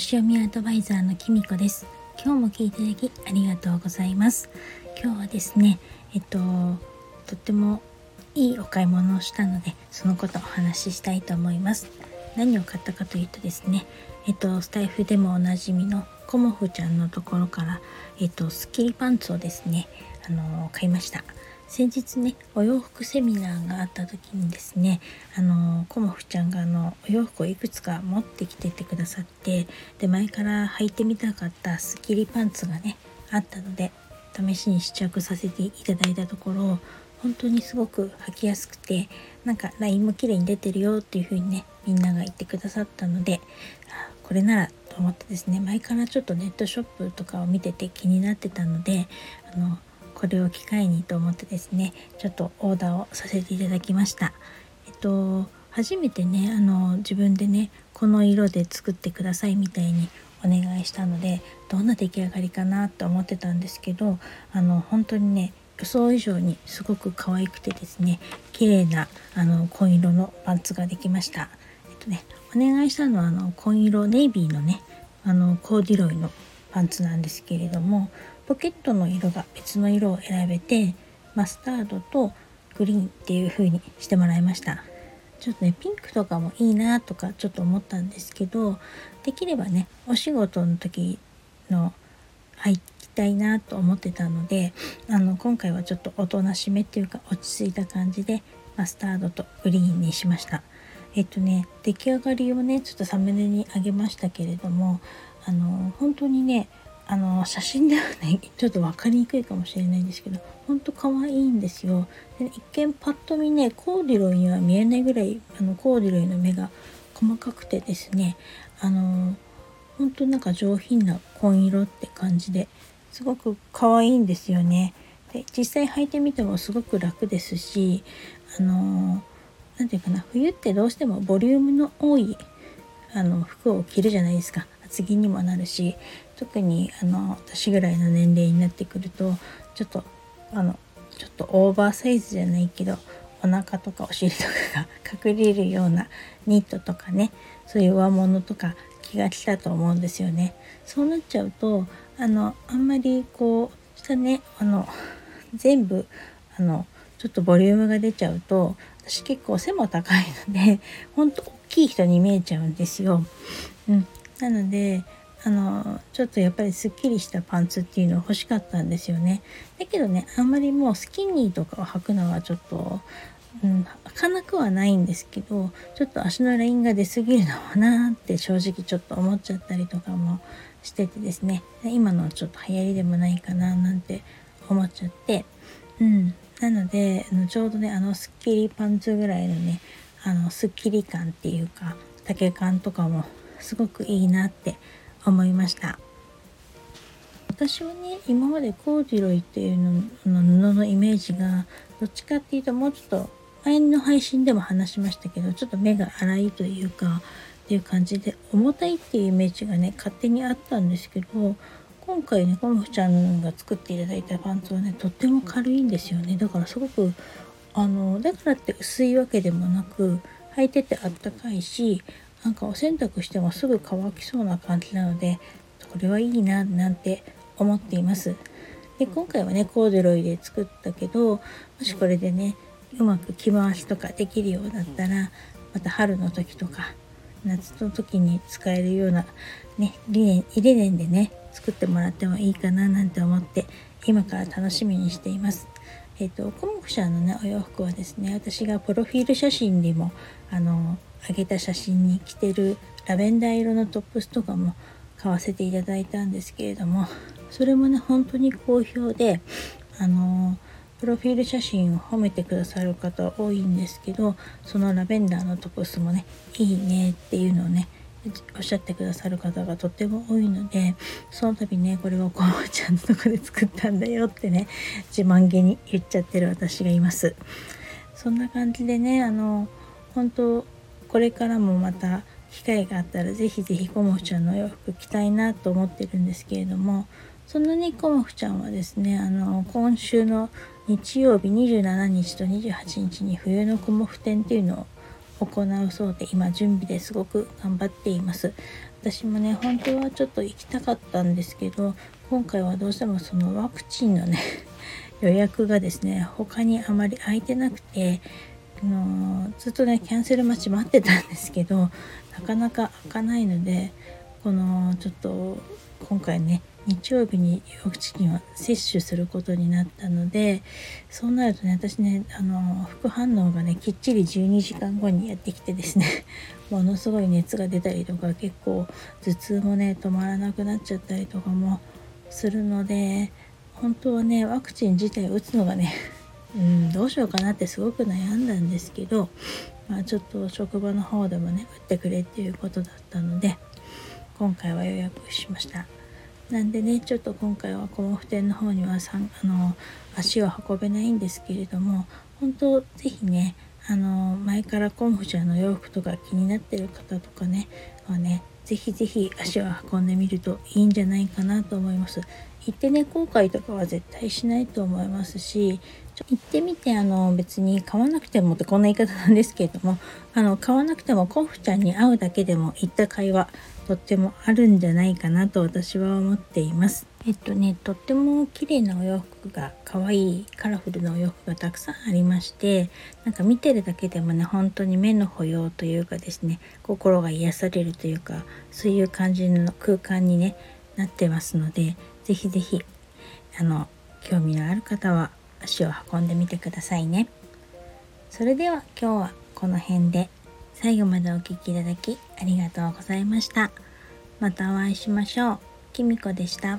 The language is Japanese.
星読みアドバイザーのきみこです。今日も聞いていただきありがとうございます。今日はですねえっととってもいいお買い物をしたのでそのことお話ししたいと思います。何を買ったかというとですねえっとスタイフでもおなじみのコモフちゃんのところからえっとスッキリパンツをですねあの買いました。先日ねお洋服セミナーがあった時にですねあのコモフちゃんがあのお洋服をいくつか持ってきててくださってで前から履いてみたかったスッキリパンツがねあったので試しに試着させていただいたところ本当にすごく履きやすくてなんかラインも綺麗に出てるよっていう風にねみんなが言ってくださったのでこれならと思ってですね前からちょっとネットショップとかを見てて気になってたのであのこれを機会にと思ってですねちょっとオーダーをさせていただきました。えっと初めてねあの自分でねこの色で作ってくださいみたいにお願いしたのでどんな出来上がりかなと思ってたんですけどあの本当にね予想以上にすごく可愛くてですね綺麗なあの紺色のパンツができました。えっとねお願いしたのはあの紺色ネイビーのねあのコーディロイのパンツなんですけれどもポケットの色が別の色を選べてマスタードとグリーンっていう風にしてもらいました。ちょっとねピンクとかもいいなとかちょっと思ったんですけどできればねお仕事の時の入きたいなと思ってたのであの今回はちょっとおとなしめっていうか落ち着いた感じでマスタードとグリーンにしました。えっとね出来上がりをねちょっとサムネにあげましたけれどもあの本当にねあの写真ではね。ちょっと分かりにくいかもしれないんですけどほんと可愛いんですよ。で、ね、一見パッと見ねコーディロイには見えないぐらいあのコーディロイの目が細かくてですねあのほんとなんか上品な紺色って感じですごく可愛いんですよね。で実際履いてみてもすごく楽ですしあの何て言うかな冬ってどうしてもボリュームの多いあの服を着るじゃないですか。厚着にもなるし特にあの私ぐらいの年齢になってくるとちょっとあのちょっとオーバーサイズじゃないけどお腹とかお尻とかが 隠れるようなニットとかねそういう上物とか気が来たと思うんですよね。そうなっちゃうとあのあんまりこうしたねあの全部あのちょっとボリュームが出ちゃうと私結構背も高いのでほんと大きい人に見えちゃうんですよ。うん、なのであのちょっとやっぱりすっきりしたパンツっていうの欲しかったんですよね。だけどねあんまりもうスキニーとかを履くのはちょっと、うん、履かなくはないんですけどちょっと足のラインが出過ぎるのかなって正直ちょっと思っちゃったりとかもしててですね。今のはちょっと流行りでもないかななんて思っちゃって。うん。なのでのちょうどねあのスッキリパンツぐらいのねあのスッキリ感っていうか丈感とかもすごくいいなって思いました。私はね今までコーディロイっていうのの布のイメージがどっちかっていうともうちょっと前の配信でも話しましたけどちょっと目が粗いというかっていう感じで重たいっていうイメージがね勝手にあったんですけど今回ねコムフちゃんが作っていただいたパンツはねとっても軽いんですよね。だからすごくあのだからって薄いわけでもなく履いててあったかいしなんかお洗濯してもすぐ乾きそうな感じなのでこれはいいななんて思っています。で今回はねコーデュロイで作ったけどもしこれでねうまく着回しとかできるようだったらまた春の時とか夏の時に使えるようなねリネンリネンでね作ってもらってもいいかななんて思って今から楽しみにしていますえっ、ー、とコモフ社のねお洋服はですね私がプロフィール写真にもあの上げた写真に着てるラベンダー色のトップスとかも買わせていただいたんですけれどもそれもね本当に好評であのプロフィール写真を褒めてくださる方多いんですけどそのラベンダーのトップスもねいいねっていうのをねおっしゃってくださる方がとっても多いのでその度ねこれはこうちゃんのとこで作ったんだよってね自慢げに言っちゃってる私がいます。そんな感じでねあの本当これからもまた機会があったらぜひぜひコモフちゃんのお洋服着たいなと思ってるんですけれどもそんなにコモフちゃんはですねあの今週の日曜日27日と28日に冬のコモフ展っていうのを行うそうで今準備ですごく頑張っています。私もね本当はちょっと行きたかったんですけど今回はどうしてもそのワクチンのね 予約がですね他にあまり空いてなくてあのずっとねキャンセル待ち待ってたんですけどなかなか開かないのでこのちょっと今回ね日曜日にワクチンを接種することになったのでそうなるとね私ねあの副反応がねきっちり12時間後にやってきてですね ものすごい熱が出たりとか結構頭痛もね止まらなくなっちゃったりとかもするので本当はねワクチン自体打つのがね うんどうしようかなってすごく悩んだんですけど、まあ、ちょっと職場の方でもね打ってくれっていうことだったので今回は予約しました。なんでねちょっと今回はコモフ店の方にはさんあの足を運べないんですけれども本当是非ねあの前からコンフちゃんの洋服とか気になってる方とかねはね是非是非足を運んでみるといいんじゃないかなと思います。行ってね後悔とかは絶対しないと思いますし行ってみてあの別に買わなくてもってこんな言い方なんですけれどもあの買わなくてもコフちゃんに会うだけでも行った会話とってもあるんじゃないかなと私は思っています。えっとねとっても綺麗なお洋服が可愛いカラフルなお洋服がたくさんありましてなんか見てるだけでもね本当に目の保養というかですね心が癒されるというかそういう感じの空間にねなってますので是非是非あの興味のある方は足を運んでみてくださいね。それでは今日はこの辺で最後までお聴きいただきありがとうございました。またお会いしましょう。きみこでした。